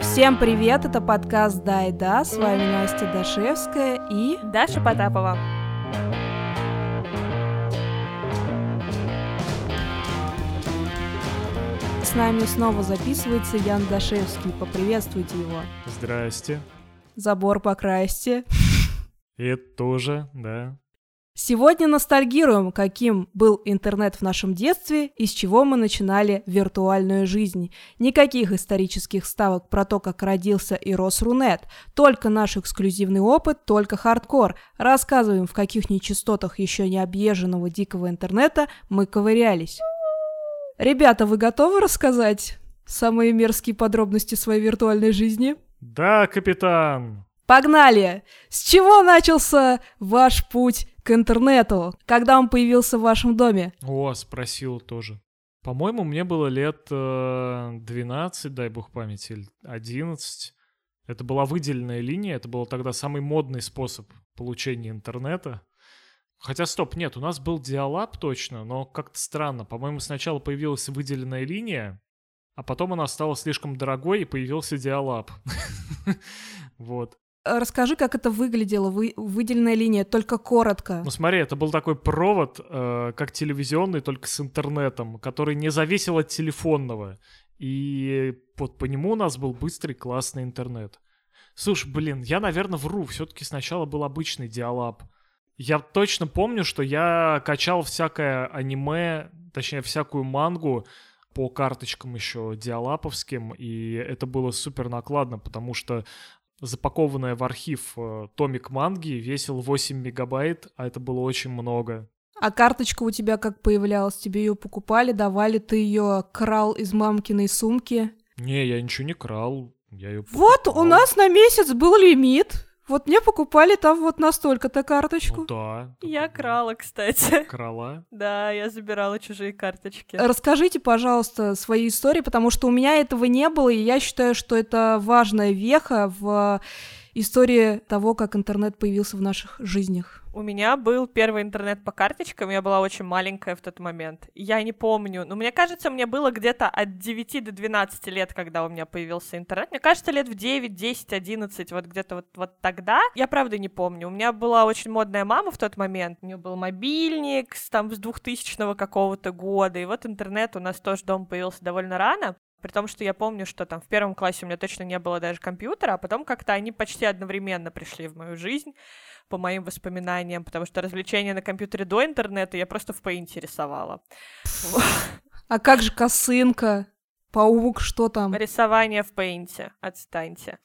Всем привет, это подкаст «Да и да», с вами Настя Дашевская и... Даша Потапова. С нами снова записывается Ян Дашевский, поприветствуйте его. Здрасте. Забор покрасьте. И это тоже, да. Сегодня ностальгируем, каким был интернет в нашем детстве и с чего мы начинали виртуальную жизнь. Никаких исторических ставок про то, как родился и рос Рунет. Только наш эксклюзивный опыт, только хардкор. Рассказываем, в каких нечастотах еще не объезженного дикого интернета мы ковырялись. Ребята, вы готовы рассказать самые мерзкие подробности своей виртуальной жизни? Да, капитан. Погнали! С чего начался ваш путь к интернету, когда он появился в вашем доме? О, спросил тоже. По-моему, мне было лет э, 12, дай бог памяти, или 11. Это была выделенная линия, это был тогда самый модный способ получения интернета. Хотя, стоп, нет, у нас был диалаб точно, но как-то странно. По-моему, сначала появилась выделенная линия, а потом она стала слишком дорогой, и появился диалаб. Вот. Расскажи, как это выглядело, вы, выделенная линия, только коротко. Ну смотри, это был такой провод, э, как телевизионный, только с интернетом, который не зависел от телефонного. И вот по нему у нас был быстрый, классный интернет. Слушай, блин, я, наверное, вру. Все-таки сначала был обычный диалаб. Я точно помню, что я качал всякое аниме, точнее, всякую мангу по карточкам еще диалаповским, и это было супер накладно, потому что запакованная в архив э, томик манги весил 8 мегабайт, а это было очень много. А карточка у тебя как появлялась? Тебе ее покупали, давали, ты ее крал из мамкиной сумки? Не, я ничего не крал, я ее Вот, у нас на месяц был лимит. Вот мне покупали там вот настолько-то карточку. Ну да. Я крала, кстати. Крала? Да, я забирала чужие карточки. Расскажите, пожалуйста, свои истории, потому что у меня этого не было, и я считаю, что это важная веха в истории того, как интернет появился в наших жизнях. У меня был первый интернет по карточкам, я была очень маленькая в тот момент. Я не помню, но мне кажется, мне было где-то от 9 до 12 лет, когда у меня появился интернет. Мне кажется, лет в 9, 10, 11, вот где-то вот, вот тогда. Я правда не помню. У меня была очень модная мама в тот момент. У нее был мобильник с, там с 2000 какого-то года. И вот интернет у нас тоже дома появился довольно рано. При том, что я помню, что там в первом классе у меня точно не было даже компьютера, а потом как-то они почти одновременно пришли в мою жизнь по моим воспоминаниям, потому что развлечения на компьютере до интернета я просто в поинте рисовала. А как же косынка? Паук, что там? Рисование в пейнте, отстаньте.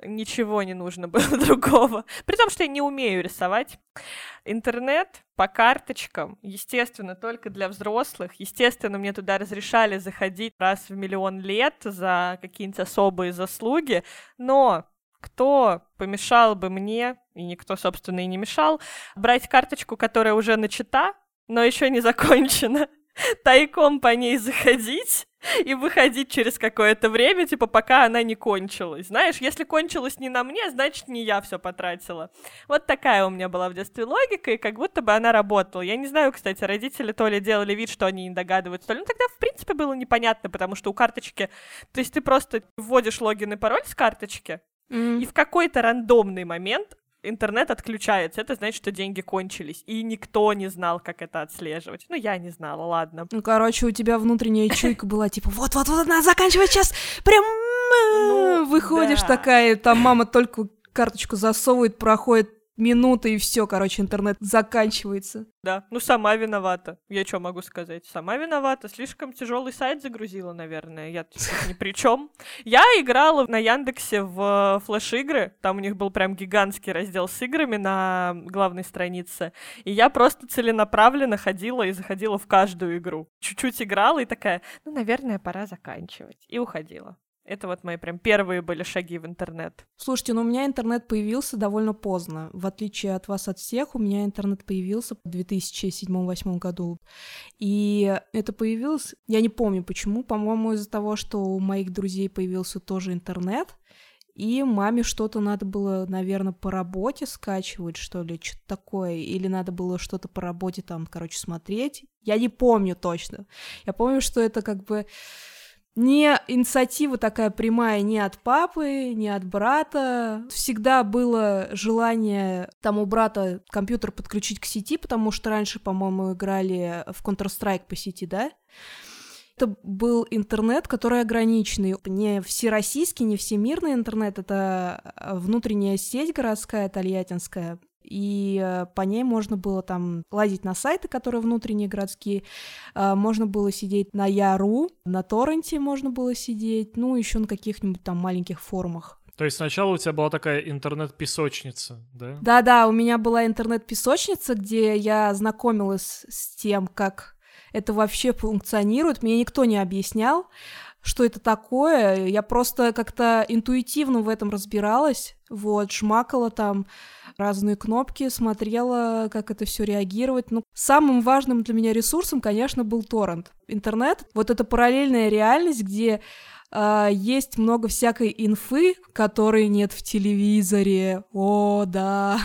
Ничего не нужно было другого. При том, что я не умею рисовать. Интернет по карточкам, естественно, только для взрослых. Естественно, мне туда разрешали заходить раз в миллион лет за какие-нибудь особые заслуги. Но кто помешал бы мне, и никто, собственно, и не мешал, брать карточку, которая уже начата, но еще не закончена, тайком по ней заходить и выходить через какое-то время, типа, пока она не кончилась. Знаешь, если кончилась не на мне, значит, не я все потратила. Вот такая у меня была в детстве логика, и как будто бы она работала. Я не знаю, кстати, родители то ли делали вид, что они не догадываются, то ли... Ну, тогда, в принципе, было непонятно, потому что у карточки... То есть ты просто вводишь логин и пароль с карточки, Mm. И в какой-то рандомный момент интернет отключается. Это значит, что деньги кончились. И никто не знал, как это отслеживать. Ну, я не знала, ладно. Ну, короче, у тебя внутренняя чуйка была типа, вот-вот-вот, надо заканчивать сейчас. Прям ну, выходишь да. такая, там мама только карточку засовывает, проходит минуты и все, короче, интернет заканчивается. Да, ну сама виновата. Я что могу сказать? Сама виновата. Слишком тяжелый сайт загрузила, наверное. Я ни при чем. Я играла на Яндексе в флеш-игры. Там у них был прям гигантский раздел с играми на главной странице. И я просто целенаправленно ходила и заходила в каждую игру. Чуть-чуть играла и такая, ну, наверное, пора заканчивать. И уходила. Это вот мои прям первые были шаги в интернет. Слушайте, ну у меня интернет появился довольно поздно. В отличие от вас, от всех, у меня интернет появился в 2007-2008 году. И это появилось, я не помню почему, по-моему, из-за того, что у моих друзей появился тоже интернет, и маме что-то надо было, наверное, по работе скачивать, что ли, что-то такое. Или надо было что-то по работе там, короче, смотреть. Я не помню точно. Я помню, что это как бы Не инициатива такая прямая ни от папы, ни от брата. Всегда было желание там у брата компьютер подключить к сети, потому что раньше, по-моему, играли в Counter-Strike по сети, да? Это был интернет, который ограниченный. Не всероссийский, не всемирный интернет, это внутренняя сеть городская, тольяттинская, и э, по ней можно было там лазить на сайты, которые внутренние городские, э, можно было сидеть на Яру, на торренте можно было сидеть, ну, еще на каких-нибудь там маленьких форумах. То есть сначала у тебя была такая интернет-песочница, да? Да-да, у меня была интернет-песочница, где я знакомилась с тем, как это вообще функционирует. Мне никто не объяснял, что это такое. Я просто как-то интуитивно в этом разбиралась, вот, шмакала там разные кнопки, смотрела, как это все реагировать. Ну, самым важным для меня ресурсом, конечно, был торрент. Интернет, вот эта параллельная реальность, где Uh, есть много всякой инфы, которой нет в телевизоре. О, да.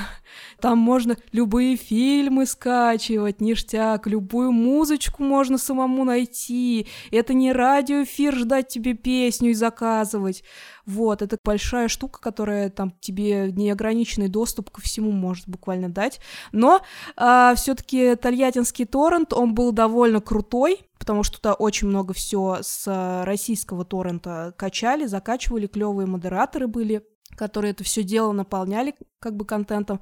Там можно любые фильмы скачивать, ништяк, любую музычку можно самому найти. Это не радиоэфир ждать тебе песню и заказывать. Вот, это большая штука, которая там тебе неограниченный доступ ко всему может буквально дать. Но э, а, все-таки Тольяттинский торрент, он был довольно крутой, потому что туда очень много все с российского торрента качали, закачивали, клевые модераторы были которые это все дело наполняли как бы контентом.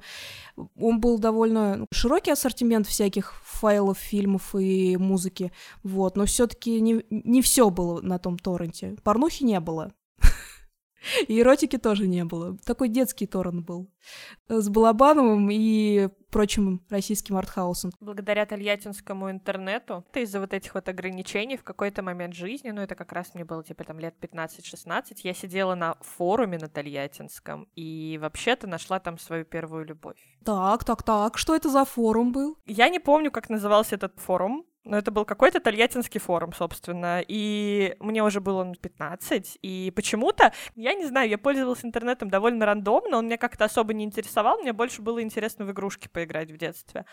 Он был довольно ну, широкий ассортимент всяких файлов, фильмов и музыки, вот, но все-таки не, не все было на том торренте. Порнухи не было. И эротики тоже не было. Такой детский торрент был. С Балабановым и прочим российским артхаусом. Благодаря тольяттинскому интернету, ты из-за вот этих вот ограничений в какой-то момент жизни, ну это как раз мне было типа там лет 15-16, я сидела на форуме на тольяттинском и вообще-то нашла там свою первую любовь. Так, так, так, что это за форум был? Я не помню, как назывался этот форум, но это был какой-то тольяттинский форум, собственно, и мне уже было 15, и почему-то, я не знаю, я пользовалась интернетом довольно рандомно, он меня как-то особо не интересовал, мне больше было интересно в игрушки поиграть в детстве.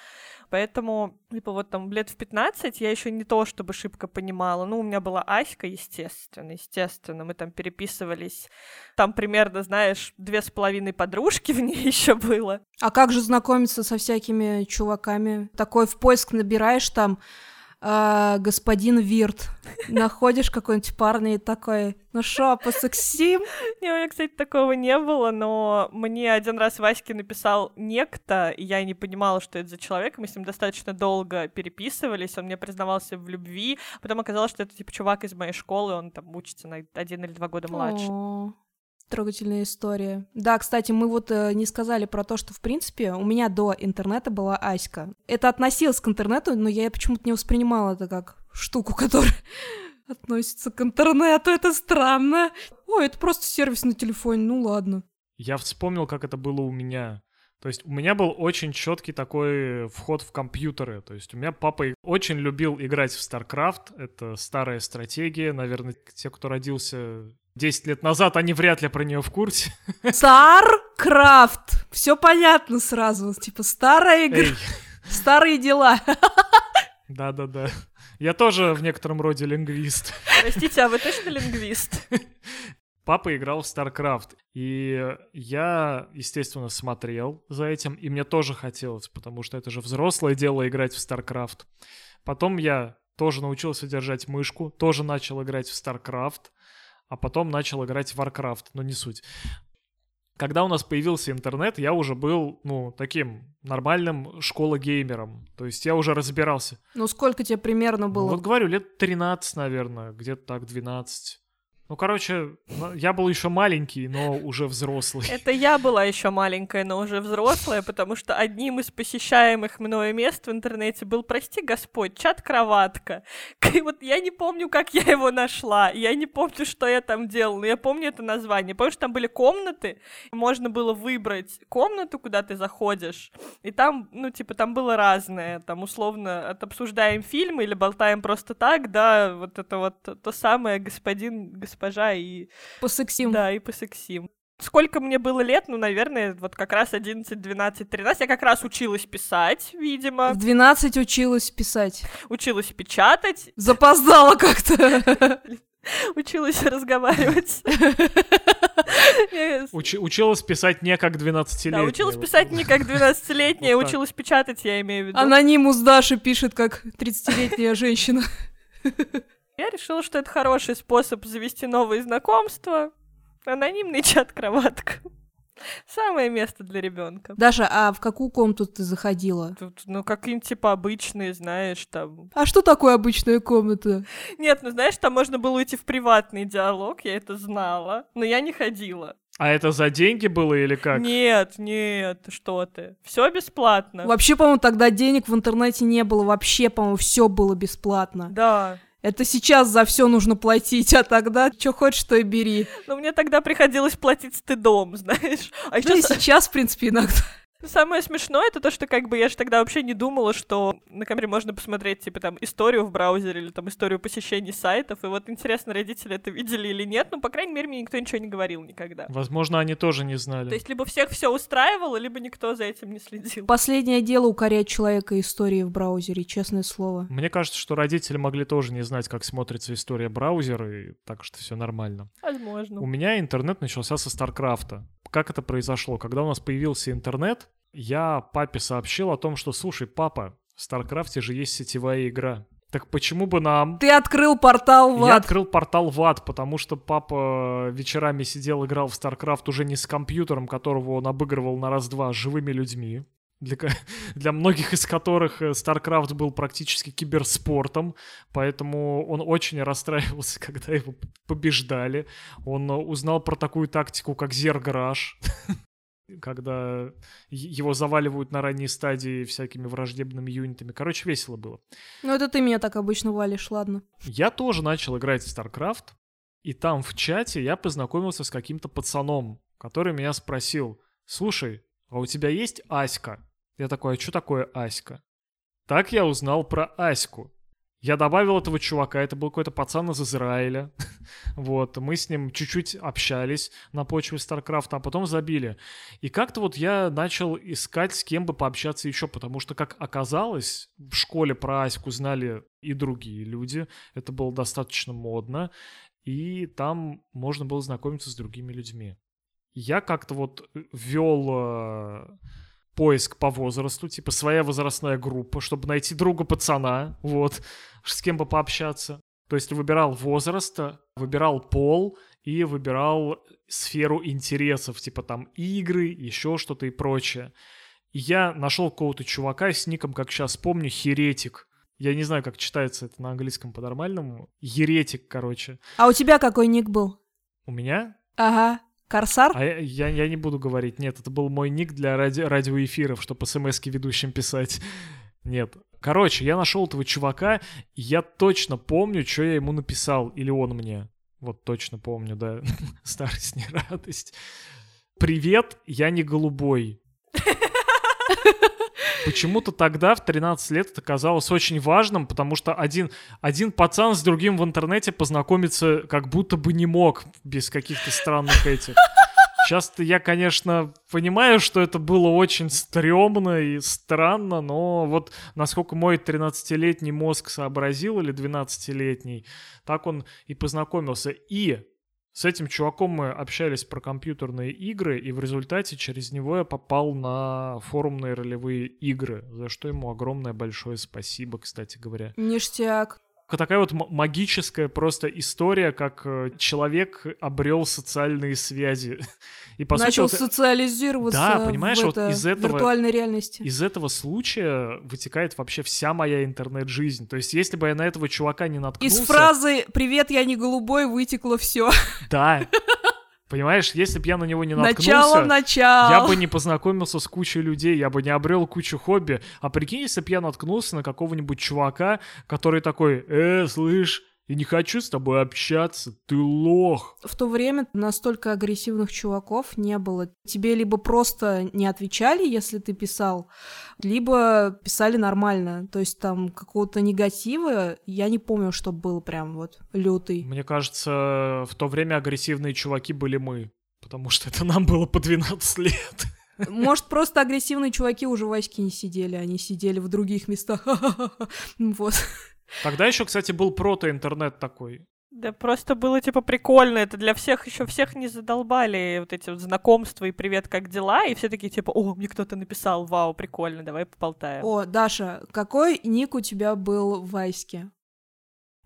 Поэтому, типа, вот там лет в 15 я еще не то чтобы шибко понимала. Ну, у меня была Аська, естественно, естественно. Мы там переписывались. Там примерно, знаешь, две с половиной подружки в ней еще было. А как же знакомиться со всякими чуваками? Такой в поиск набираешь там э, господин Вирт. Находишь какой-нибудь парня и такой, ну шо, посексим? Не, у меня, кстати, такого не было, но мне один раз Ваське написал некто, и я не понимала, что это за человек, мы с ним достаточно долго переписывались, он мне признавался в любви, потом оказалось, что это, типа, чувак из моей школы, он там учится на один или два года младше. Трогательная история. Да, кстати, мы вот э, не сказали про то, что, в принципе, у меня до интернета была Аська. Это относилось к интернету, но я почему-то не воспринимала это как штуку, которая относится к интернету. Это странно. Ой, это просто сервис на телефоне, ну ладно. Я вспомнил, как это было у меня. То есть у меня был очень четкий такой вход в компьютеры. То есть у меня папа очень любил играть в StarCraft. Это старая стратегия. Наверное, те, кто родился 10 лет назад, они вряд ли про нее в курсе. StarCraft! Все понятно сразу. Типа старая игра. Старые дела. Да-да-да. Я тоже в некотором роде лингвист. Простите, а вы точно лингвист? Папа играл в StarCraft, и я, естественно, смотрел за этим, и мне тоже хотелось, потому что это же взрослое дело играть в StarCraft. Потом я тоже научился держать мышку, тоже начал играть в StarCraft, а потом начал играть в Warcraft, но не суть. Когда у нас появился интернет, я уже был, ну, таким нормальным школа-геймером. То есть я уже разбирался. Ну, сколько тебе примерно было? вот говорю, лет 13, наверное, где-то так, 12. Ну, короче, я был еще маленький, но уже взрослый. Это я была еще маленькая, но уже взрослая, потому что одним из посещаемых мною мест в интернете был, прости господь, чат-кроватка. И вот я не помню, как я его нашла, я не помню, что я там делала, но я помню это название. Помню, что там были комнаты, можно было выбрать комнату, куда ты заходишь, и там, ну, типа, там было разное, там, условно, от обсуждаем фильмы или болтаем просто так, да, вот это вот то самое господин госпожа и... Посексим. Да, и посексим. Сколько мне было лет? Ну, наверное, вот как раз 11, 12, 13. Я как раз училась писать, видимо. В 12 училась писать. Училась печатать. Запоздала как-то. Училась разговаривать. Уч- училась писать не как 12-летняя. Да, училась писать не как 12-летняя, училась печатать, я имею в виду. Анонимус Даша пишет как 30-летняя женщина. Я решила, что это хороший способ завести новые знакомства. Анонимный чат-кроватка. Самое место для ребенка. Даша, а в какую комнату ты заходила? Тут, ну, какие-нибудь типа обычные, знаешь, там. А что такое обычная комната? Нет, ну знаешь, там можно было уйти в приватный диалог, я это знала, но я не ходила. А это за деньги было или как? Нет, нет, что ты. Все бесплатно. Вообще, по-моему, тогда денег в интернете не было. Вообще, по-моему, все было бесплатно. Да. Это сейчас за все нужно платить, а тогда что хочешь, то и бери. Но мне тогда приходилось платить стыдом, знаешь. А ну и сейчас, в принципе, иногда. Самое смешное это то, что как бы я же тогда вообще не думала, что на камере можно посмотреть, типа, там, историю в браузере или там историю посещений сайтов. И вот интересно, родители это видели или нет. Ну, по крайней мере, мне никто ничего не говорил никогда. Возможно, они тоже не знали. То есть либо всех все устраивало, либо никто за этим не следил. Последнее дело укорять человека истории в браузере, честное слово. Мне кажется, что родители могли тоже не знать, как смотрится история браузера, и так что все нормально. Возможно. У меня интернет начался со Старкрафта. Как это произошло? Когда у нас появился интернет, я папе сообщил о том, что, слушай, папа, в StarCraft е же есть сетевая игра. Так почему бы нам... Ты открыл портал в ад. Я открыл портал в ад, потому что папа вечерами сидел, играл в StarCraft уже не с компьютером, которого он обыгрывал на раз-два, а с живыми людьми. Для, для многих из которых э, StarCraft был практически киберспортом, поэтому он очень расстраивался, когда его побеждали. Он узнал про такую тактику, как Зергараж. когда его заваливают на ранней стадии всякими враждебными юнитами. Короче, весело было. Ну, это ты меня так обычно валишь, ладно. Я тоже начал играть в StarCraft, и там в чате я познакомился с каким-то пацаном, который меня спросил, слушай, а у тебя есть Аська? Я такой, а что такое Аська? Так я узнал про Аську. Я добавил этого чувака, это был какой-то пацан из Израиля. вот, мы с ним чуть-чуть общались на почве Старкрафта, а потом забили. И как-то вот я начал искать, с кем бы пообщаться еще, потому что, как оказалось, в школе про Аську знали и другие люди. Это было достаточно модно. И там можно было знакомиться с другими людьми. Я как-то вот вел э, поиск по возрасту, типа своя возрастная группа, чтобы найти друга пацана, вот, с кем бы пообщаться. То есть выбирал возраст, выбирал пол и выбирал сферу интересов, типа там игры, еще что-то и прочее. И я нашел какого-то чувака с ником, как сейчас помню, Херетик. Я не знаю, как читается это на английском по-нормальному. Еретик, короче. А у тебя какой ник был? У меня? Ага. Корсар? А я, я, я не буду говорить. Нет, это был мой ник для ради, радиоэфиров, чтобы смс ведущим писать. Нет. Короче, я нашел этого чувака, и я точно помню, что я ему написал. Или он мне. Вот точно помню, да. Старость не радость. Привет, я не голубой. Почему-то тогда, в 13 лет, это казалось очень важным, потому что один, один пацан с другим в интернете познакомиться как будто бы не мог без каких-то странных этих. Часто я, конечно, понимаю, что это было очень стрёмно и странно, но вот насколько мой 13-летний мозг сообразил, или 12-летний, так он и познакомился. И с этим чуваком мы общались про компьютерные игры, и в результате через него я попал на форумные ролевые игры, за что ему огромное большое спасибо, кстати говоря. Ништяк такая вот магическая просто история, как э, человек обрел социальные связи. И, по Начал сути, вот, социализироваться да, понимаешь, в вот из этого, виртуальной реальности. Из этого случая вытекает вообще вся моя интернет-жизнь. То есть, если бы я на этого чувака не наткнулся... Из фразы «Привет, я не голубой» вытекло все. Да, Понимаешь, если бы я на него не наткнулся, начало, начало. я бы не познакомился с кучей людей, я бы не обрел кучу хобби. А прикинь, если бы я наткнулся на какого-нибудь чувака, который такой, э, слышь, я не хочу с тобой общаться, ты лох. В то время настолько агрессивных чуваков не было. Тебе либо просто не отвечали, если ты писал, либо писали нормально. То есть там какого-то негатива я не помню, что был прям вот лютый. Мне кажется, в то время агрессивные чуваки были мы, потому что это нам было по 12 лет. Может, просто агрессивные чуваки уже в Ваське не сидели, они сидели в других местах. Вот. Тогда еще, кстати, был прото-интернет такой. Да просто было типа прикольно, это для всех еще всех не задолбали вот эти вот знакомства и привет, как дела, и все такие типа, о, мне кто-то написал, вау, прикольно, давай поболтаем. О, Даша, какой ник у тебя был в Вайске?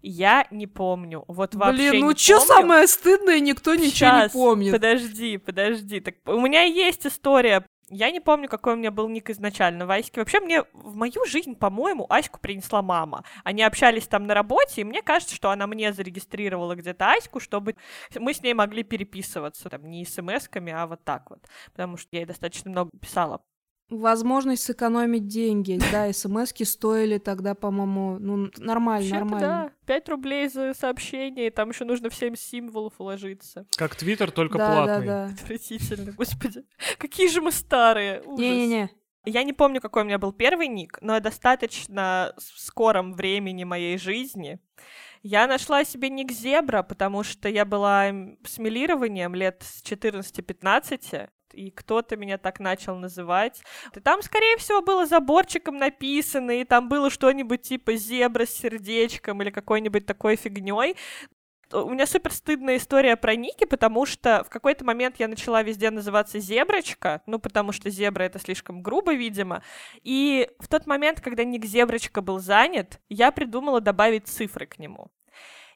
Я не помню, вот вообще Блин, ну помню. самое стыдное, никто ничего не помнит. Подожди, подожди. Так у меня есть история. Я не помню, какой у меня был ник изначально в Аське. Вообще, мне в мою жизнь, по-моему, Аську принесла мама. Они общались там на работе, и мне кажется, что она мне зарегистрировала где-то Аську, чтобы мы с ней могли переписываться. Там не смс-ками, а вот так вот. Потому что я ей достаточно много писала. Возможность сэкономить деньги. Да, смс-ки стоили тогда, по-моему, ну, нормально, Вообще-то нормально. да, 5 рублей за сообщение, и там еще нужно в 7 символов уложиться. Как Твиттер, только да, платный. да, да. Отвратительно, господи. Какие же мы старые. Не-не-не. Я не помню, какой у меня был первый ник, но достаточно в скором времени моей жизни я нашла себе ник Зебра, потому что я была с милированием лет с 14-15, и кто-то меня так начал называть. И там, скорее всего, было заборчиком написано, и там было что-нибудь типа зебра с сердечком или какой-нибудь такой фигней. У меня супер стыдная история про ники, потому что в какой-то момент я начала везде называться Зеброчка, ну, потому что зебра — это слишком грубо, видимо. И в тот момент, когда ник Зеброчка был занят, я придумала добавить цифры к нему.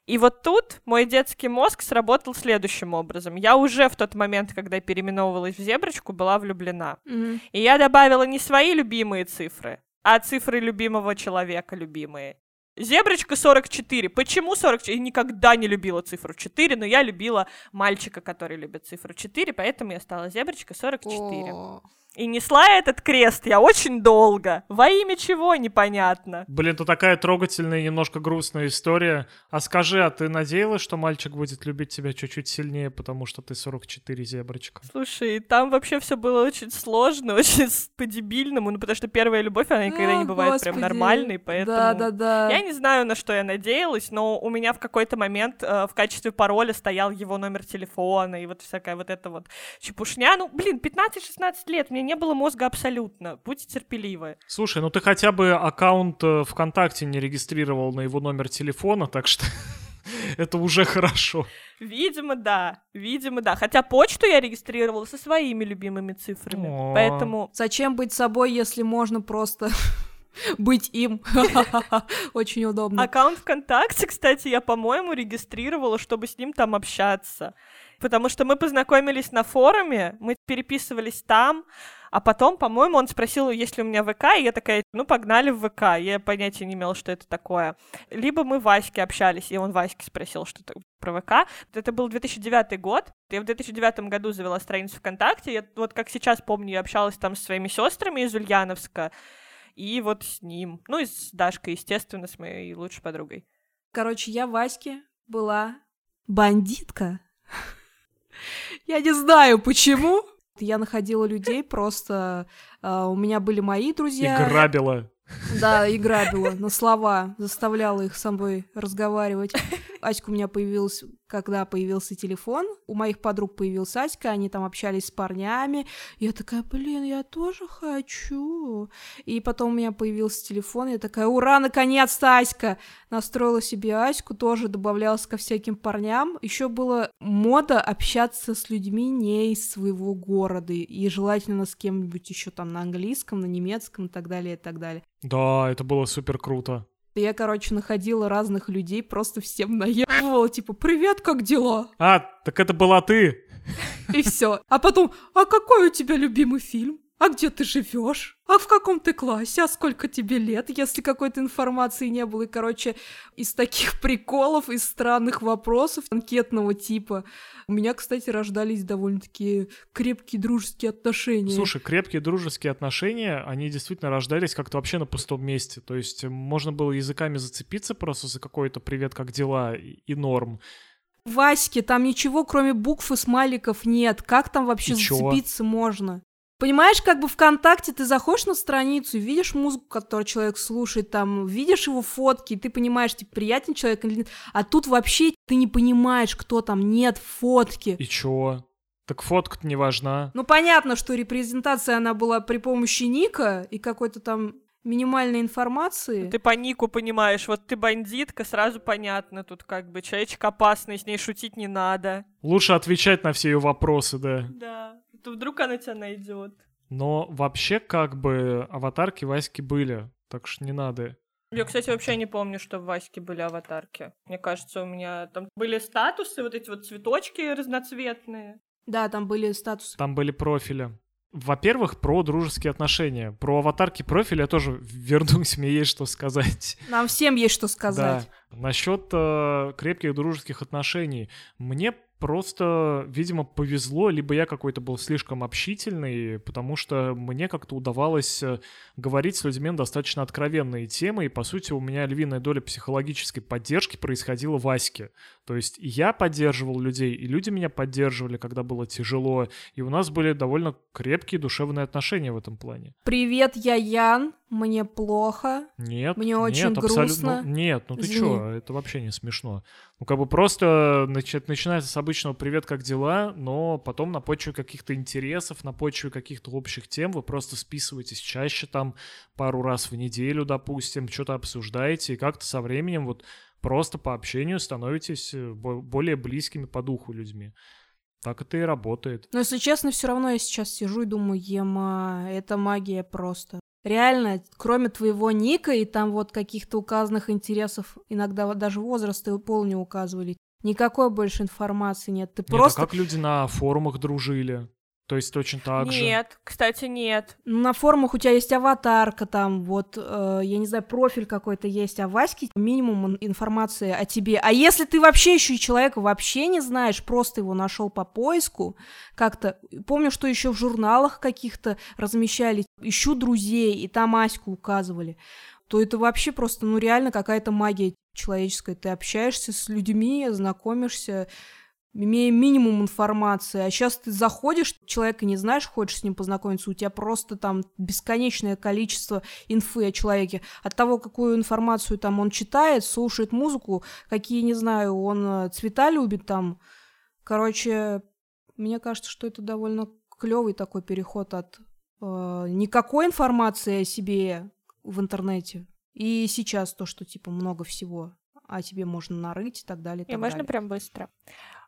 И вот тут мой детский мозг сработал следующим образом. Я уже в тот момент, когда переименовывалась в Зеброчку, была влюблена. Мгм. И я добавила не свои любимые цифры, а цифры любимого человека любимые. Зеброчка 44. Почему 44? Я никогда не любила цифру 4, но я любила мальчика, который любит цифру 4, поэтому я стала зеброчка 44. О, И несла этот крест я очень долго. Во имя чего, непонятно. Блин, тут такая трогательная и немножко грустная история. А скажи, а ты надеялась, что мальчик будет любить тебя чуть-чуть сильнее, потому что ты 44 зеброчка? Слушай, там вообще все было очень сложно, очень по-дебильному, ну потому что первая любовь, она никогда не ах, бывает прям господи. нормальной, поэтому... Да-да-да. Я не знаю, на что я надеялась, но у меня в какой-то момент э, в качестве пароля стоял его номер телефона и вот всякая вот эта вот чепушня. Ну, блин, 15-16 лет, мне не было мозга абсолютно. Будьте терпеливы. Слушай, ну ты хотя бы аккаунт э, ВКонтакте не регистрировал на его номер телефона, так что это уже хорошо. Видимо, да. Видимо, да. Хотя почту я регистрировала со своими любимыми цифрами. О. Поэтому Зачем быть собой, если можно просто быть им? Очень удобно. Аккаунт ВКонтакте, кстати, я, по-моему, регистрировала, чтобы с ним там общаться. Потому что мы познакомились на форуме, мы переписывались там, а потом, по-моему, он спросил, есть ли у меня ВК, и я такая, ну, погнали в ВК. Я понятия не имела, что это такое. Либо мы в Ваське общались, и он Ваське спросил что-то про ВК. Это был 2009 год. Я в 2009 году завела страницу ВКонтакте. Я, вот как сейчас помню, я общалась там со своими сестрами из Ульяновска, и вот с ним. Ну, и с Дашкой, естественно, с моей лучшей подругой. Короче, я Ваське была бандитка. Я не знаю, почему. Я находила людей, просто а, у меня были мои И друзья. грабила. Да, и грабила на слова, заставляла их с собой разговаривать. Аська у меня появилась, когда появился телефон. У моих подруг появился Аська, они там общались с парнями. Я такая, блин, я тоже хочу. И потом у меня появился телефон, я такая, ура, наконец-то Аська! Настроила себе Аську, тоже добавлялась ко всяким парням. Еще была мода общаться с людьми не из своего города, и желательно с кем-нибудь еще там на английском, на немецком и так далее, и так далее. Да, это было супер круто. Я, короче, находила разных людей, просто всем наебывала, типа, привет, как дела? А, так это была ты. И все. А потом, а какой у тебя любимый фильм? А где ты живешь? А в каком ты классе? А сколько тебе лет? Если какой-то информации не было. И, короче, из таких приколов, из странных вопросов анкетного типа у меня, кстати, рождались довольно-таки крепкие дружеские отношения. Слушай, крепкие дружеские отношения, они действительно рождались как-то вообще на пустом месте. То есть можно было языками зацепиться просто за какой-то «привет, как дела?» и норм. Ваське, там ничего, кроме букв и смайликов нет. Как там вообще И чё? зацепиться можно? Понимаешь, как бы ВКонтакте ты заходишь на страницу, видишь музыку, которую человек слушает, там, видишь его фотки, и ты понимаешь, типа, приятен человек или нет. А тут вообще ты не понимаешь, кто там, нет фотки. И чё? Так фотка-то не важна. Ну, понятно, что репрезентация, она была при помощи ника и какой-то там минимальной информации. Ты по нику понимаешь, вот ты бандитка, сразу понятно, тут как бы человечек опасный, с ней шутить не надо. Лучше отвечать на все ее вопросы, да. Да, то вдруг она тебя найдет. Но вообще как бы аватарки Васьки были, так что не надо. Я, кстати, вообще не помню, что в Ваське были аватарки. Мне кажется, у меня там были статусы, вот эти вот цветочки разноцветные. Да, там были статусы. Там были профили. Во-первых, про дружеские отношения. Про аватарки профиля я тоже вернусь, мне есть что сказать. Нам всем есть что сказать. Да. Насчет э, крепких дружеских отношений. Мне просто, видимо, повезло, либо я какой-то был слишком общительный, потому что мне как-то удавалось э, говорить с людьми на достаточно откровенные темы, и, по сути, у меня львиная доля психологической поддержки происходила в Аське. То есть я поддерживал людей, и люди меня поддерживали, когда было тяжело, и у нас были довольно крепкие душевные отношения в этом плане. Привет, я Ян, мне плохо. Нет, Мне очень нет, грустно. Ну, нет, ну ты Извини. чё, это вообще не смешно. Ну, как бы просто начи- начинается с обычного «привет, как дела?», но потом на почве каких-то интересов, на почве каких-то общих тем вы просто списываетесь чаще там пару раз в неделю, допустим, что-то обсуждаете, и как-то со временем вот просто по общению становитесь э, бо- более близкими по духу людьми. Так это и работает. Но, если честно, все равно я сейчас сижу и думаю, ема, это магия просто. Реально, кроме твоего ника и там вот каких-то указанных интересов, иногда вот даже возраст и пол не указывали, никакой больше информации нет. Ты Нет, а просто... как люди на форумах дружили? То есть точно так же. Нет, кстати, нет. Ну, На форумах у тебя есть аватарка, там вот, э, я не знаю, профиль какой-то есть, а Ваське минимум ин- информации о тебе. А если ты вообще еще и человека вообще не знаешь, просто его нашел по поиску, как-то, помню, что еще в журналах каких-то размещали, ищу друзей, и там Аську указывали, то это вообще просто, ну, реально какая-то магия человеческая. Ты общаешься с людьми, знакомишься, имея минимум информации, а сейчас ты заходишь, человека не знаешь, хочешь с ним познакомиться, у тебя просто там бесконечное количество инфы о человеке. От того, какую информацию там он читает, слушает музыку, какие, не знаю, он э, цвета любит там. Короче, мне кажется, что это довольно клевый такой переход от э, никакой информации о себе в интернете. И сейчас то, что типа много всего о тебе можно нарыть и так далее. И так можно далее. прям быстро.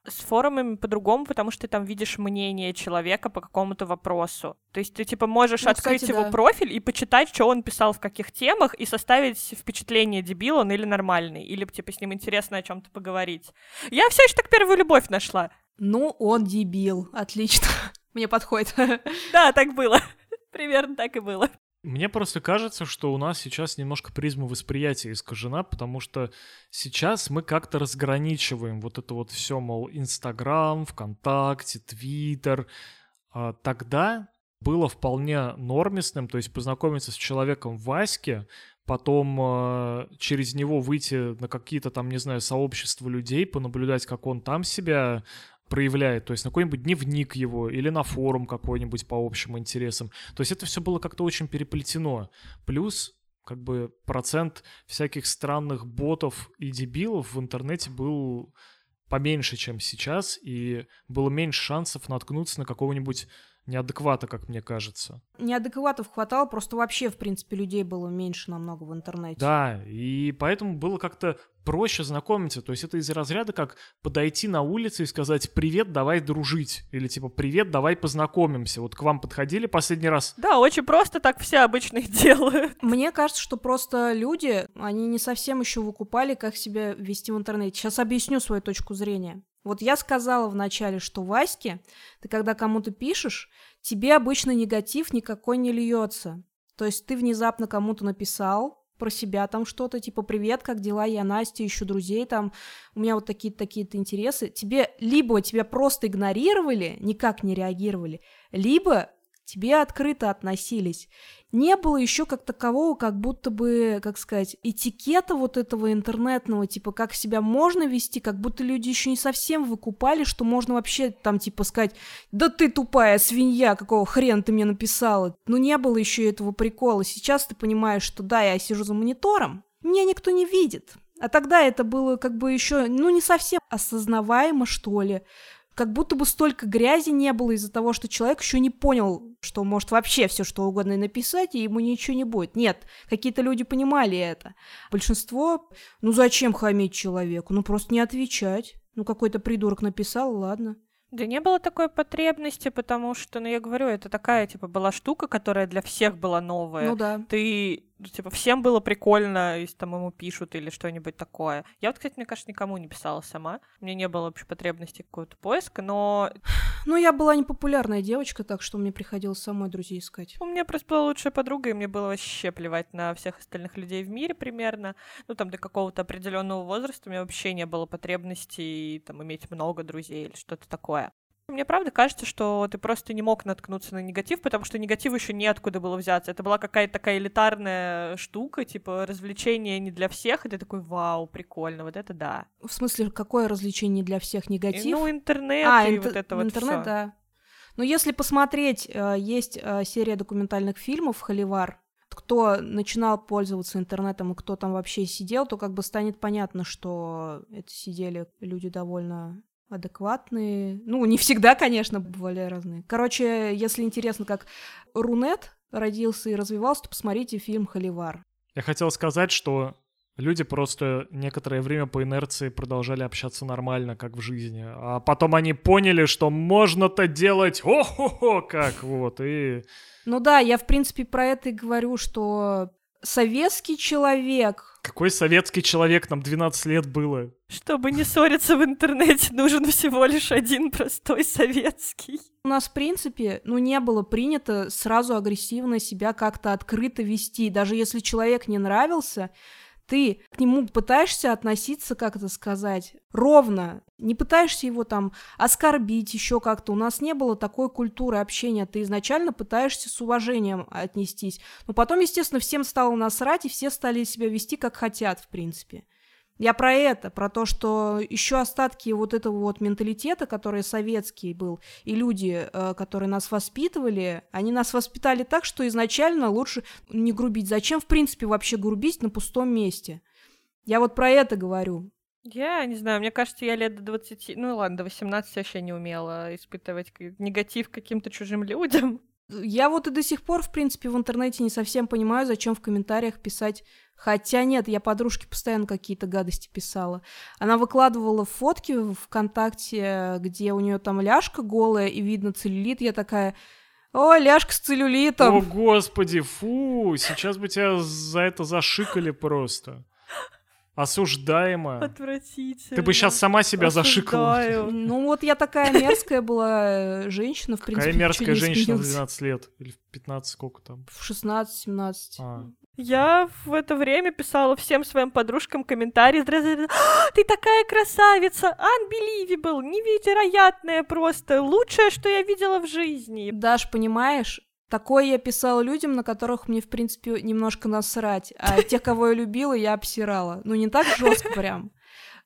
С форумами по-другому, потому что ты там видишь мнение человека по какому-то вопросу. То есть ты, типа, можешь Ну, открыть кстати, его да. профиль и почитать, что он писал в каких темах, и составить впечатление, дебил он или нормальный, или, типа, с ним интересно о чем то поговорить. Я все еще так первую любовь нашла. Ну, он дебил. Отлично. Мне подходит. Да, так было. Примерно так и было. Мне просто кажется, что у нас сейчас немножко призма восприятия искажена, потому что сейчас мы как-то разграничиваем вот это вот все, мол, Инстаграм, ВКонтакте, Твиттер. А Тогда было вполне нормисным, то есть познакомиться с человеком в Ваське, потом э, через него выйти на какие-то там, не знаю, сообщества людей, понаблюдать, как он там себя проявляет, то есть на какой-нибудь дневник его или на форум какой-нибудь по общим интересам. То есть это все было как-то очень переплетено. Плюс как бы процент всяких странных ботов и дебилов в интернете был поменьше, чем сейчас, и было меньше шансов наткнуться на какого-нибудь неадеквата, как мне кажется. Неадекватов хватало, просто вообще, в принципе, людей было меньше намного в интернете. Да, и поэтому было как-то проще знакомиться. То есть это из разряда как подойти на улице и сказать «Привет, давай дружить». Или типа «Привет, давай познакомимся». Вот к вам подходили последний раз? Да, очень просто так все обычно и делают. Мне кажется, что просто люди, они не совсем еще выкупали, как себя вести в интернете. Сейчас объясню свою точку зрения. Вот я сказала вначале, что Ваське, ты когда кому-то пишешь, тебе обычно негатив никакой не льется. То есть ты внезапно кому-то написал про себя там что-то, типа «Привет, как дела? Я Настя, ищу друзей, там, у меня вот такие-то такие-то интересы». Тебе либо тебя просто игнорировали, никак не реагировали, либо тебе открыто относились. Не было еще как такового, как будто бы, как сказать, этикета вот этого интернетного, типа, как себя можно вести, как будто люди еще не совсем выкупали, что можно вообще там, типа, сказать, да ты тупая свинья, какого хрена ты мне написала. Ну, не было еще этого прикола. Сейчас ты понимаешь, что да, я сижу за монитором, меня никто не видит. А тогда это было как бы еще, ну, не совсем осознаваемо, что ли как будто бы столько грязи не было из-за того, что человек еще не понял, что может вообще все что угодно написать, и ему ничего не будет. Нет, какие-то люди понимали это. Большинство, ну зачем хамить человеку? Ну просто не отвечать. Ну какой-то придурок написал, ладно. Да не было такой потребности, потому что, ну, я говорю, это такая, типа, была штука, которая для всех была новая. Ну да. Ты, ну, типа, всем было прикольно, если там ему пишут или что-нибудь такое. Я вот, кстати, мне кажется, никому не писала сама. У меня не было вообще потребности какого-то поиска, но... Ну, я была непопулярная девочка, так что мне приходилось самой друзей искать. У меня просто была лучшая подруга, и мне было вообще плевать на всех остальных людей в мире примерно. Ну, там, до какого-то определенного возраста у меня вообще не было потребности там иметь много друзей или что-то такое. Мне правда кажется, что ты просто не мог наткнуться на негатив, потому что негатив еще неоткуда было взяться. Это была какая-то такая элитарная штука, типа развлечение не для всех, и ты такой, вау, прикольно, вот это да. В смысле, какое развлечение для всех негатив? И, ну, интернет а, и интер- вот это вот интернет, всё. да. Но если посмотреть, э, есть э, серия документальных фильмов «Холивар», кто начинал пользоваться интернетом и кто там вообще сидел, то как бы станет понятно, что это сидели люди довольно адекватные. Ну, не всегда, конечно, бывали разные. Короче, если интересно, как Рунет родился и развивался, то посмотрите фильм «Холивар». Я хотел сказать, что люди просто некоторое время по инерции продолжали общаться нормально, как в жизни. А потом они поняли, что можно-то делать о-хо-хо, как вот, и... Ну да, я, в принципе, про это и говорю, что советский человек, Какой советский человек, нам 12 лет было. Чтобы не ссориться в интернете, нужен всего лишь один простой советский. у нас, в принципе, ну, не было принято сразу агрессивно себя как-то открыто вести. Даже если человек не нравился, ты к нему пытаешься относиться, как это сказать, ровно. Не пытаешься его там оскорбить еще как-то. У нас не было такой культуры общения. Ты изначально пытаешься с уважением отнестись. Но потом, естественно, всем стало насрать, и все стали себя вести как хотят, в принципе. Я про это, про то, что еще остатки вот этого вот менталитета, который советский был, и люди, э, которые нас воспитывали, они нас воспитали так, что изначально лучше не грубить. Зачем, в принципе, вообще грубить на пустом месте? Я вот про это говорю. Я не знаю, мне кажется, я лет до 20, ну ладно, до 18 вообще не умела испытывать негатив каким-то чужим людям. Я вот и до сих пор, в принципе, в интернете не совсем понимаю, зачем в комментариях писать Хотя нет, я подружке постоянно какие-то гадости писала. Она выкладывала фотки в ВКонтакте, где у нее там ляжка голая и видно целлюлит. Я такая, о, ляжка с О, целлюлитом. господи, фу, сейчас бы тебя за это зашикали просто. Осуждаемо. Отвратительно. Ты бы сейчас сама себя зашикала. Осуждаю. Ну вот я такая мерзкая была э, женщина, в Какая принципе. мерзкая ничего не женщина в изменилось. 12 лет. Или в 15, сколько там. В 16-17. А. Я в это время писала всем своим подружкам комментарии. «Здравствуй, «А, Ты такая красавица! Unbelievable! Невероятная просто! Лучшее, что я видела в жизни!» Даш, понимаешь, такое я писала людям, на которых мне, в принципе, немножко насрать. А тех, кого я любила, я обсирала. Ну, не так жестко прям,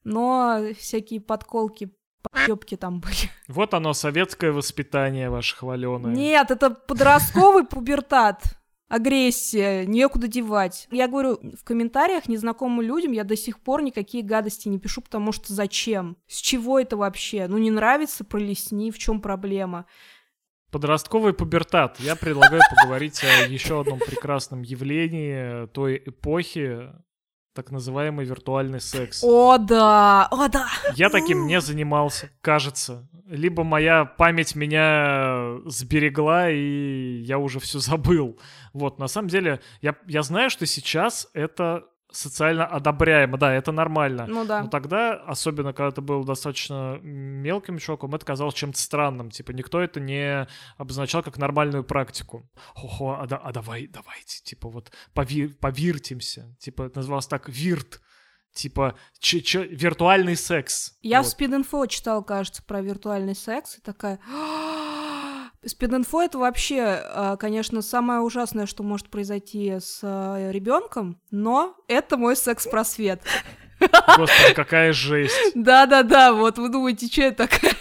но всякие подколки, подъебки там были. Вот оно, советское воспитание ваше хваленое. Нет, это подростковый пубертат. Агрессия, некуда девать. Я говорю, в комментариях незнакомым людям я до сих пор никакие гадости не пишу, потому что зачем? С чего это вообще? Ну, не нравится, пролесни, в чем проблема? Подростковый пубертат. Я предлагаю поговорить о еще одном прекрасном явлении той эпохи, так называемый виртуальный секс. О, да! О, да! Я таким не занимался, кажется. Либо моя память меня сберегла, и я уже все забыл. Вот, на самом деле, я, я знаю, что сейчас это социально одобряемо, да, это нормально. Ну да. Но тогда, особенно когда ты был достаточно мелким чуваком, это казалось чем-то странным. Типа никто это не обозначал как нормальную практику. Хо-хо, а, да- а давай, давайте, типа вот пови- повиртимся. Типа это называлось так вирт. Типа ч- ч- виртуальный секс. Я в Вот. спид-инфо читала, кажется, про виртуальный секс, и такая... Спид-инфо это вообще, э, конечно, самое ужасное, что может произойти с ребенком, но это мой секс-просвет. Господи, какая жесть. Да-да-да, вот вы думаете, что это такое?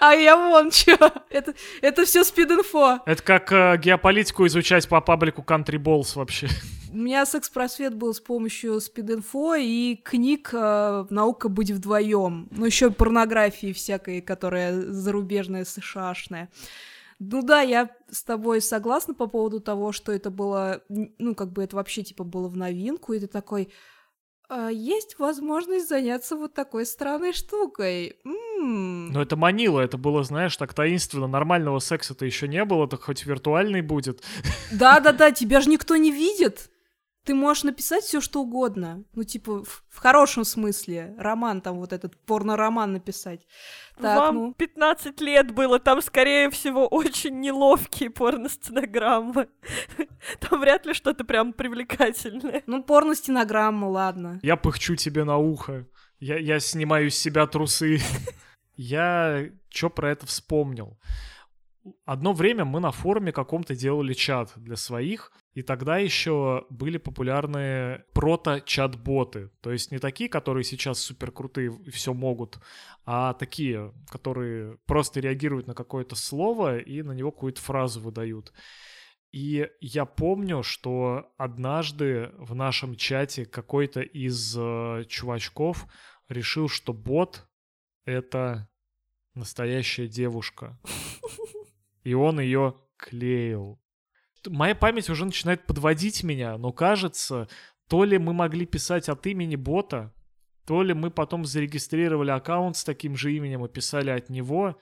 А я вон что. Это, это все спид-инфо. Это как э, геополитику изучать по паблику Country Balls вообще. У меня секс-просвет был с помощью спид-инфо и книг э, «Наука быть вдвоем». Ну, еще порнографии всякой, которая зарубежная, США-шная. Ну да, я с тобой согласна по поводу того, что это было, ну, как бы это вообще, типа, было в новинку, и ты такой, а, есть возможность заняться вот такой странной штукой. М-м. Но это манило, это было, знаешь, так таинственно. Нормального секса-то еще не было, так хоть виртуальный будет. Да-да-да, тебя же никто не видит. Ты можешь написать все что угодно. Ну, типа, в, в хорошем смысле. Роман там, вот этот порно-роман написать. Так, Вам ну. 15 лет было, там, скорее всего, очень неловкие порно-стенограммы. Там вряд ли что-то прям привлекательное. Ну, порно-стенограмма, ладно. Я пыхчу тебе на ухо. Я, я снимаю с себя трусы. Я чё про это вспомнил? Одно время мы на форуме каком-то делали чат для своих, и тогда еще были популярны прото-чат-боты. То есть не такие, которые сейчас супер крутые и все могут, а такие, которые просто реагируют на какое-то слово и на него какую-то фразу выдают. И я помню, что однажды в нашем чате какой-то из э, чувачков решил, что бот — это настоящая девушка. И он ее клеил. Моя память уже начинает подводить меня, но кажется, то ли мы могли писать от имени бота, то ли мы потом зарегистрировали аккаунт с таким же именем и писали от него,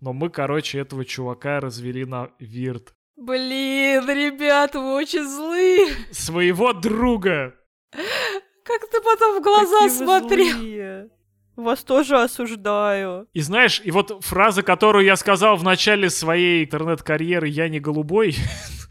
но мы, короче, этого чувака развели на вирт. Блин, ребята, вы очень злые. Своего друга. Как ты потом в глаза Какие смотрел? Злые. Вас тоже осуждаю. И знаешь, и вот фраза, которую я сказал в начале своей интернет-карьеры «Я не голубой»,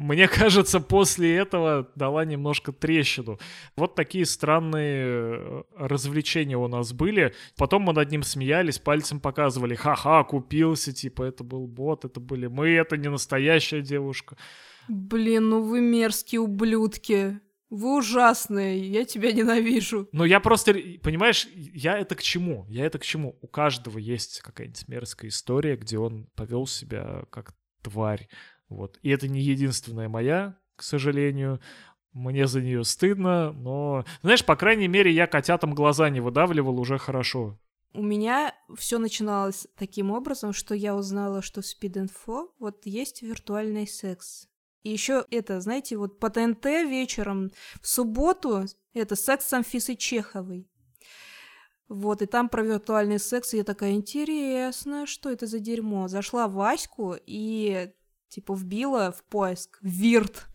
мне кажется, после этого дала немножко трещину. Вот такие странные э, развлечения у нас были. Потом мы над ним смеялись, пальцем показывали. Ха-ха, купился, типа, это был бот, это были мы, это не настоящая девушка. Блин, ну вы мерзкие ублюдки. Вы ужасные, я тебя ненавижу. Но я просто, понимаешь, я это к чему? Я это к чему? У каждого есть какая-нибудь мерзкая история, где он повел себя как тварь. Вот. И это не единственная моя, к сожалению. Мне за нее стыдно, но, знаешь, по крайней мере, я котятам глаза не выдавливал уже хорошо. У меня все начиналось таким образом, что я узнала, что в Speed Info вот есть виртуальный секс. И еще это, знаете, вот по ТНТ вечером в субботу это секс с Анфисой Чеховой. Вот, и там про виртуальный секс, и я такая, интересно, что это за дерьмо? Зашла в Ваську и, типа, вбила в поиск «Вирт».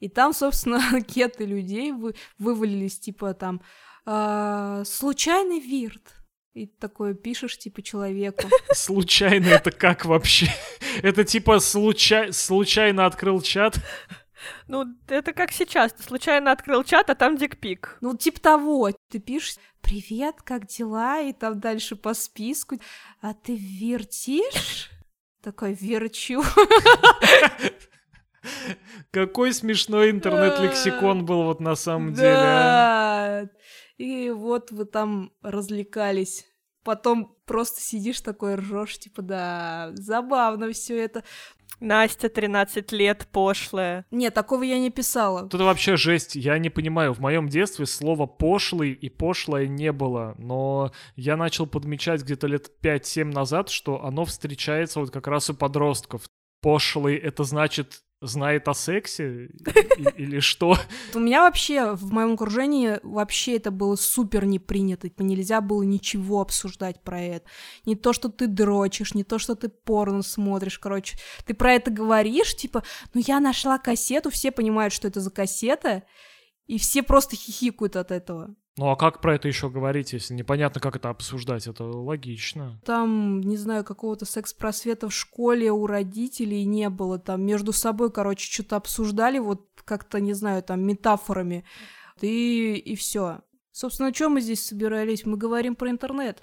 И там, собственно, кеты людей вы, вывалились, типа, там, э, «Случайный Вирт». И такое пишешь, типа, человеку. Случайно это как вообще? Это типа случай... случайно открыл чат? Ну, это как сейчас. Ты случайно открыл чат, а там дикпик. Ну, типа того. Ты пишешь «Привет, как дела?» И там дальше по списку. А ты вертишь? Такой «Верчу». Какой смешной интернет-лексикон был вот на самом деле. А. И вот вы там развлекались. Потом просто сидишь такой, ржешь, типа, да, забавно все это. Настя, 13 лет, пошлая. Нет, такого я не писала. Тут вообще жесть. Я не понимаю, в моем детстве слова пошлый и пошлое не было. Но я начал подмечать где-то лет 5-7 назад, что оно встречается вот как раз у подростков. Пошлый — это значит знает о сексе или что? У меня вообще в моем окружении вообще это было супер не принято. Нельзя было ничего обсуждать про это. Не то, что ты дрочишь, не то, что ты порно смотришь, короче. Ты про это говоришь, типа, ну я нашла кассету, все понимают, что это за кассета, и все просто хихикают от этого. Ну а как про это еще говорить, если непонятно, как это обсуждать? Это логично. Там, не знаю, какого-то секс-просвета в школе у родителей не было. Там между собой, короче, что-то обсуждали, вот как-то, не знаю, там метафорами. И, и все. Собственно, о чем мы здесь собирались? Мы говорим про интернет.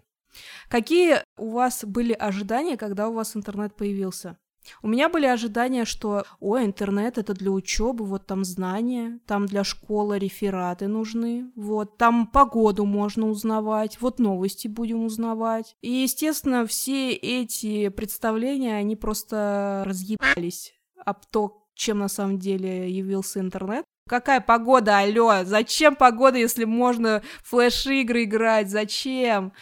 Какие у вас были ожидания, когда у вас интернет появился? У меня были ожидания, что, о, интернет это для учебы, вот там знания, там для школы рефераты нужны, вот там погоду можно узнавать, вот новости будем узнавать. И, естественно, все эти представления, они просто разъебались об то, чем на самом деле явился интернет. Какая погода, алло? Зачем погода, если можно флеш-игры играть? Зачем?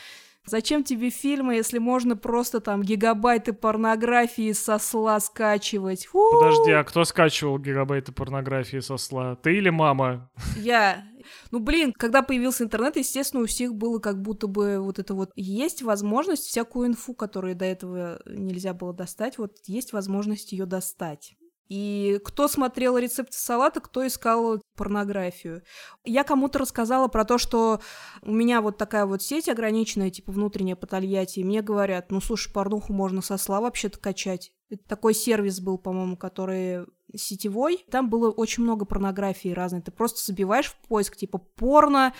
Зачем тебе фильмы, если можно просто там гигабайты порнографии со сла скачивать? Фу! Подожди, а кто скачивал гигабайты порнографии со сла? Ты или мама? Я. Ну, блин, когда появился интернет, естественно, у всех было как будто бы вот это вот... Есть возможность всякую инфу, которую до этого нельзя было достать, вот есть возможность ее достать. И кто смотрел рецепты салата, кто искал порнографию. Я кому-то рассказала про то, что у меня вот такая вот сеть ограниченная, типа внутренняя по Тольятти, и мне говорят, ну, слушай, порнуху можно со сла вообще-то качать. Это такой сервис был, по-моему, который сетевой. Там было очень много порнографии разной. Ты просто забиваешь в поиск, типа, порно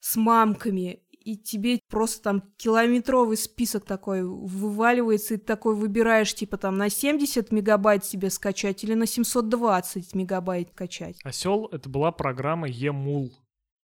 с мамками, и тебе просто там километровый список такой вываливается, и ты такой выбираешь, типа, там, на 70 мегабайт себе скачать или на 720 мегабайт качать. Осел это была программа Емул.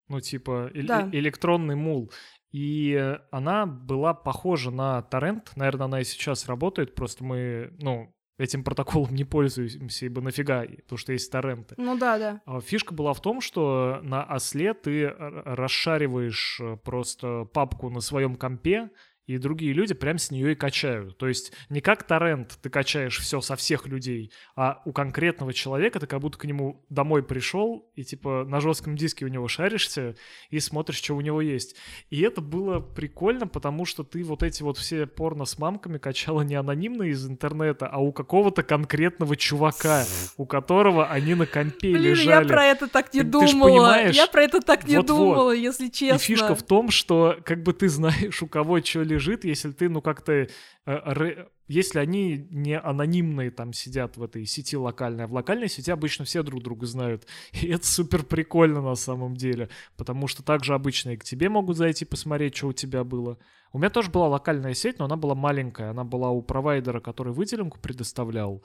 Ну, типа, э- Да. электронный мул. И она была похожа на торрент. Наверное, она и сейчас работает. Просто мы, ну, этим протоколом не пользуемся, ибо нафига, потому что есть торренты. Ну да, да. А Фишка была в том, что на осле ты расшариваешь э, просто папку на своем компе, и другие люди прям с нее и качают. То есть не как торрент ты качаешь все со всех людей, а у конкретного человека ты как будто к нему домой пришел и типа на жестком диске у него шаришься и смотришь, что у него есть. И это было прикольно, потому что ты вот эти вот все порно с мамками качала не анонимно из интернета, а у какого-то конкретного чувака, у которого они на компе Блин, лежали. я про это так не Ты- ты думала. понимаешь, я про это так не вот-вот. думала, если честно. И фишка в том, что как бы ты знаешь, у кого что лежит, если ты, ну, как-то... э, Если они не анонимные там сидят в этой сети локальной, а в локальной сети обычно все друг друга знают. И это супер прикольно на самом деле, потому что также обычно и к тебе могут зайти посмотреть, что у тебя было. У меня тоже была локальная сеть, но она была маленькая. Она была у провайдера, который выделенку предоставлял.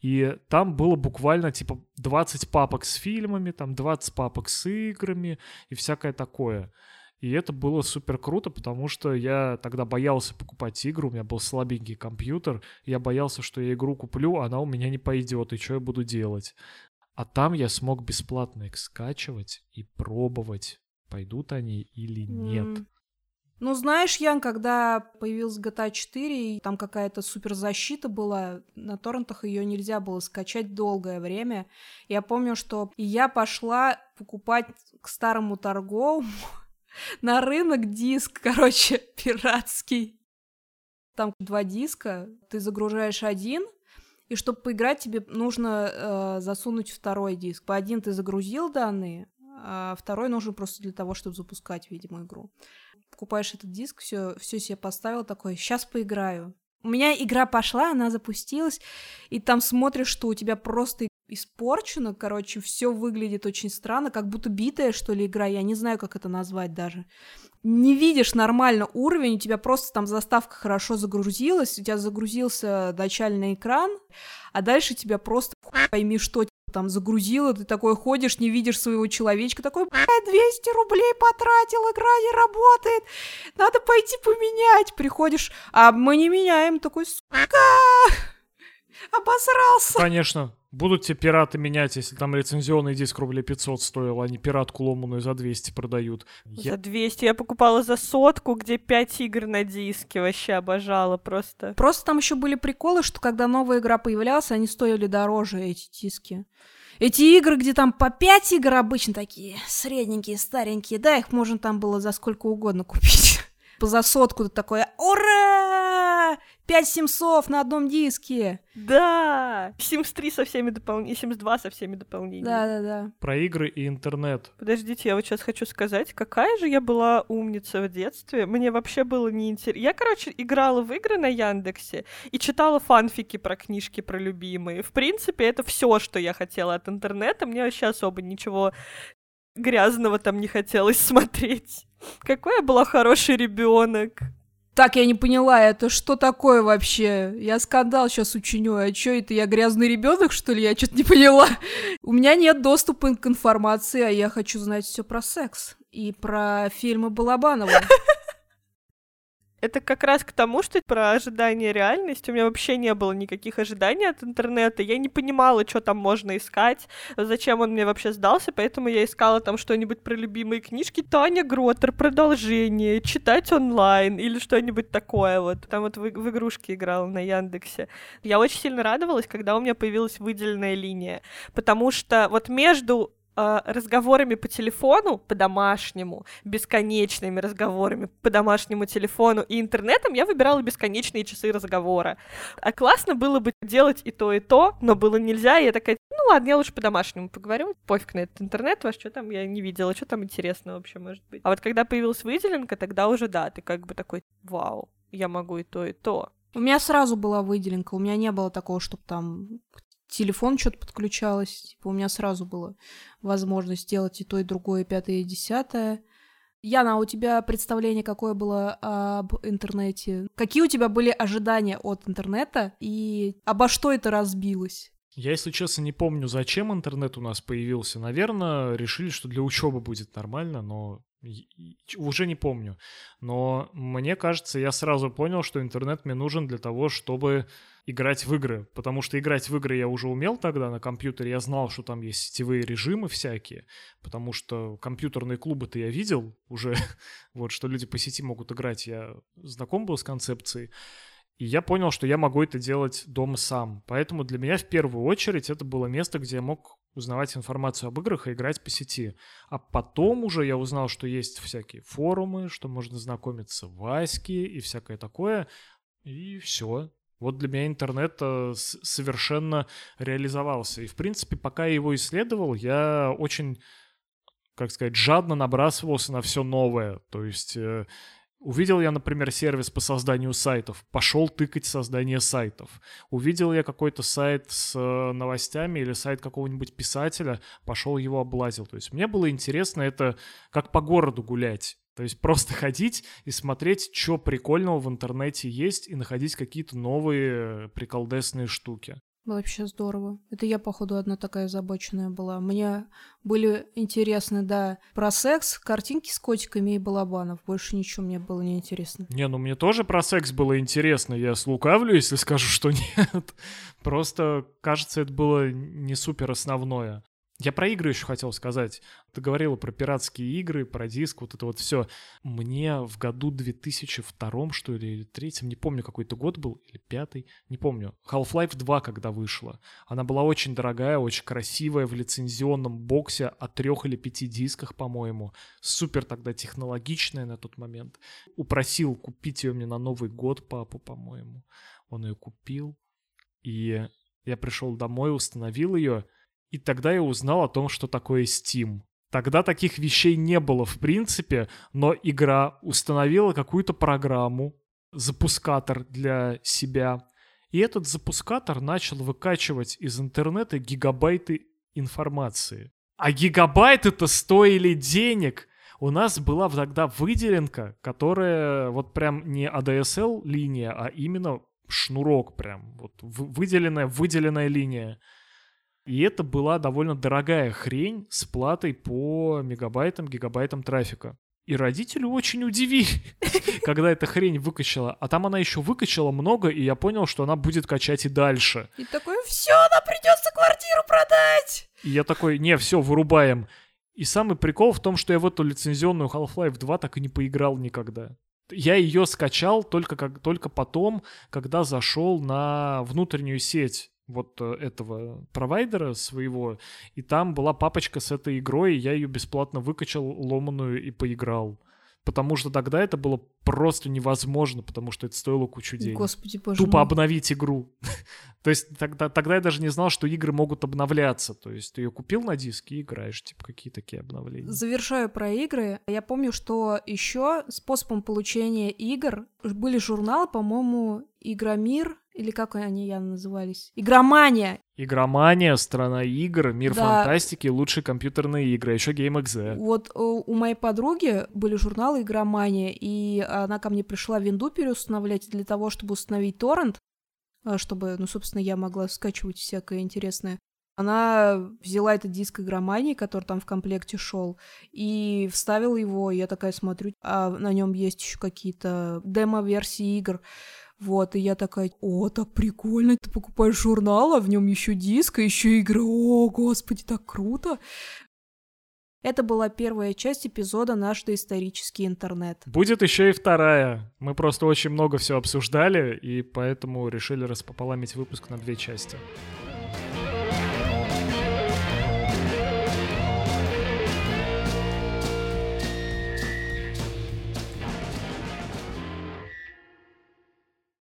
И там было буквально типа 20 папок с фильмами, там 20 папок с играми и всякое такое. И это было супер круто, потому что я тогда боялся покупать игру, у меня был слабенький компьютер, я боялся, что я игру куплю, она у меня не пойдет, и что я буду делать. А там я смог бесплатно их скачивать и пробовать, пойдут они или нет. М. Ну, знаешь, Ян, когда появился GTA 4, и там какая-то суперзащита была, на торрентах ее нельзя было скачать долгое время. Я помню, что я пошла покупать к старому торговому на рынок диск, короче, пиратский. Там два диска, ты загружаешь один, и чтобы поиграть, тебе нужно э, засунуть второй диск. По один ты загрузил данные, а второй нужен просто для того, чтобы запускать, видимо, игру. Покупаешь этот диск, все, все себе поставил такой, сейчас поиграю. У меня игра пошла, она запустилась, и там смотришь, что у тебя просто испорчено, короче, все выглядит очень странно, как будто битая, что ли, игра, я не знаю, как это назвать даже. Не видишь нормально уровень, у тебя просто там заставка хорошо загрузилась, у тебя загрузился начальный экран, а дальше тебя просто пойми, что типа, там загрузило, ты такой ходишь, не видишь своего человечка, такой, блядь, 200 рублей потратил, игра не работает, надо пойти поменять. Приходишь, а мы не меняем, такой, сука, обосрался. Конечно, будут тебе пираты менять, если там лицензионный диск рублей 500 стоил, а не пиратку ломаную за 200 продают. Я- За 200 я покупала за сотку, где 5 игр на диске. Вообще обожала просто. Просто там еще были приколы, что когда новая игра появлялась, они стоили дороже, эти диски. Эти игры, где там по 5 игр обычно такие средненькие, старенькие, да, их можно там было за сколько угодно купить. За сотку ты такой, ура! 5 симсов на одном диске. Да! Sims 3 со всеми дополнениями, Sims 2 со всеми дополнениями. Да-да-да. Про игры и интернет. Подождите, я вот сейчас хочу сказать, какая же я была умница в детстве. Мне вообще было неинтересно. Я, короче, играла в игры на Яндексе и читала фанфики про книжки про любимые. В принципе, это все, что я хотела от интернета. Мне вообще особо ничего грязного там не хотелось смотреть. Какой я была хороший ребенок. Так, я не поняла, это что такое вообще? Я скандал сейчас учиню, а что это, я грязный ребенок, что ли? Я что-то не поняла. У меня нет доступа к информации, а я хочу знать все про секс и про фильмы Балабанова. Это как раз к тому, что про ожидание реальности. У меня вообще не было никаких ожиданий от интернета. Я не понимала, что там можно искать, зачем он мне вообще сдался, поэтому я искала там что-нибудь про любимые книжки. Таня Гротер, продолжение, читать онлайн или что-нибудь такое вот. Там вот в, в игрушки играла на Яндексе. Я очень сильно радовалась, когда у меня появилась выделенная линия, потому что вот между а, разговорами по телефону, по домашнему, бесконечными разговорами по домашнему телефону и интернетом я выбирала бесконечные часы разговора. А классно было бы делать и то, и то, но было нельзя, и я такая, ну ладно, я лучше по домашнему поговорю, пофиг на этот интернет ваш, что там я не видела, что там интересно вообще может быть. А вот когда появилась выделенка, тогда уже да, ты как бы такой, вау, я могу и то, и то. У меня сразу была выделенка, у меня не было такого, чтобы там телефон что-то подключалось. Типа у меня сразу была возможность сделать и то, и другое, и пятое, и десятое. Яна, а у тебя представление какое было об интернете? Какие у тебя были ожидания от интернета и обо что это разбилось? Я, если честно, не помню, зачем интернет у нас появился. Наверное, решили, что для учебы будет нормально, но уже не помню. Но мне кажется, я сразу понял, что интернет мне нужен для того, чтобы играть в игры, потому что играть в игры я уже умел тогда на компьютере, я знал, что там есть сетевые режимы всякие, потому что компьютерные клубы-то я видел уже, вот, что люди по сети могут играть, я знаком был с концепцией, и я понял, что я могу это делать дома сам. Поэтому для меня в первую очередь это было место, где я мог узнавать информацию об играх и играть по сети. А потом уже я узнал, что есть всякие форумы, что можно знакомиться в Аське и всякое такое. И все. Вот для меня интернет э, совершенно реализовался. И, в принципе, пока я его исследовал, я очень, как сказать, жадно набрасывался на все новое. То есть э, Увидел я, например, сервис по созданию сайтов, пошел тыкать создание сайтов. Увидел я какой-то сайт с э, новостями или сайт какого-нибудь писателя, пошел его облазил. То есть мне было интересно это как по городу гулять. То есть просто ходить и смотреть, что прикольного в интернете есть, и находить какие-то новые приколдесные штуки. Вообще здорово. Это я, походу, одна такая озабоченная была. Мне были интересны, да, про секс, картинки с котиками и балабанов. Больше ничего мне было не интересно. Не, ну мне тоже про секс было интересно. Я слукавлю, если скажу, что нет. Просто, кажется, это было не супер основное. Я про игры еще хотел сказать. Ты говорила про пиратские игры, про диск, вот это вот все. Мне в году 2002, что ли, или третьем, не помню, какой-то год был, или пятый, не помню. Half-Life 2, когда вышла. Она была очень дорогая, очень красивая, в лицензионном боксе о трех или пяти дисках, по-моему. Супер тогда технологичная на тот момент. Упросил купить ее мне на Новый год папу, по-моему. Он ее купил. И я пришел домой, установил ее, и тогда я узнал о том, что такое Steam. Тогда таких вещей не было в принципе, но игра установила какую-то программу, запускатор для себя. И этот запускатор начал выкачивать из интернета гигабайты информации. А гигабайты-то стоили денег. У нас была тогда выделенка, которая вот прям не ADSL линия, а именно шнурок прям. Вот выделенная, выделенная линия. И это была довольно дорогая хрень с платой по мегабайтам, гигабайтам трафика. И родители очень удивились, когда эта хрень выкачала. А там она еще выкачала много, и я понял, что она будет качать и дальше. И такой, все, нам придется квартиру продать. И я такой, не, все, вырубаем. И самый прикол в том, что я в эту лицензионную Half-Life 2 так и не поиграл никогда. Я ее скачал только, как, только потом, когда зашел на внутреннюю сеть вот э, этого провайдера своего, и там была папочка с этой игрой, и я ее бесплатно выкачал ломаную и поиграл. Потому что тогда это было просто невозможно, потому что это стоило кучу денег. Господи, боже Тупо мой. обновить игру. То есть тогда, тогда я даже не знал, что игры могут обновляться. То есть ты ее купил на диске и играешь, типа, какие такие обновления. Завершаю про игры. Я помню, что еще способом получения игр были журналы, по-моему, Игромир, или как они я назывались? Игромания. Игромания, страна игр, мир да. фантастики, лучшие компьютерные игры, еще GameXZ. Вот э, у моей подруги были журналы Игромания, и она ко мне пришла винду переустанавливать для того, чтобы установить торрент, э, чтобы, ну, собственно, я могла скачивать всякое интересное. Она взяла этот диск игромании, который там в комплекте шел, и вставила его. И я такая смотрю, а на нем есть еще какие-то демо-версии игр. Вот, и я такая, о, так прикольно, ты покупаешь журнал, а в нем еще диск, а еще игры, о, господи, так круто. Это была первая часть эпизода «Наш доисторический интернет». Будет еще и вторая. Мы просто очень много все обсуждали, и поэтому решили распополамить выпуск на две части.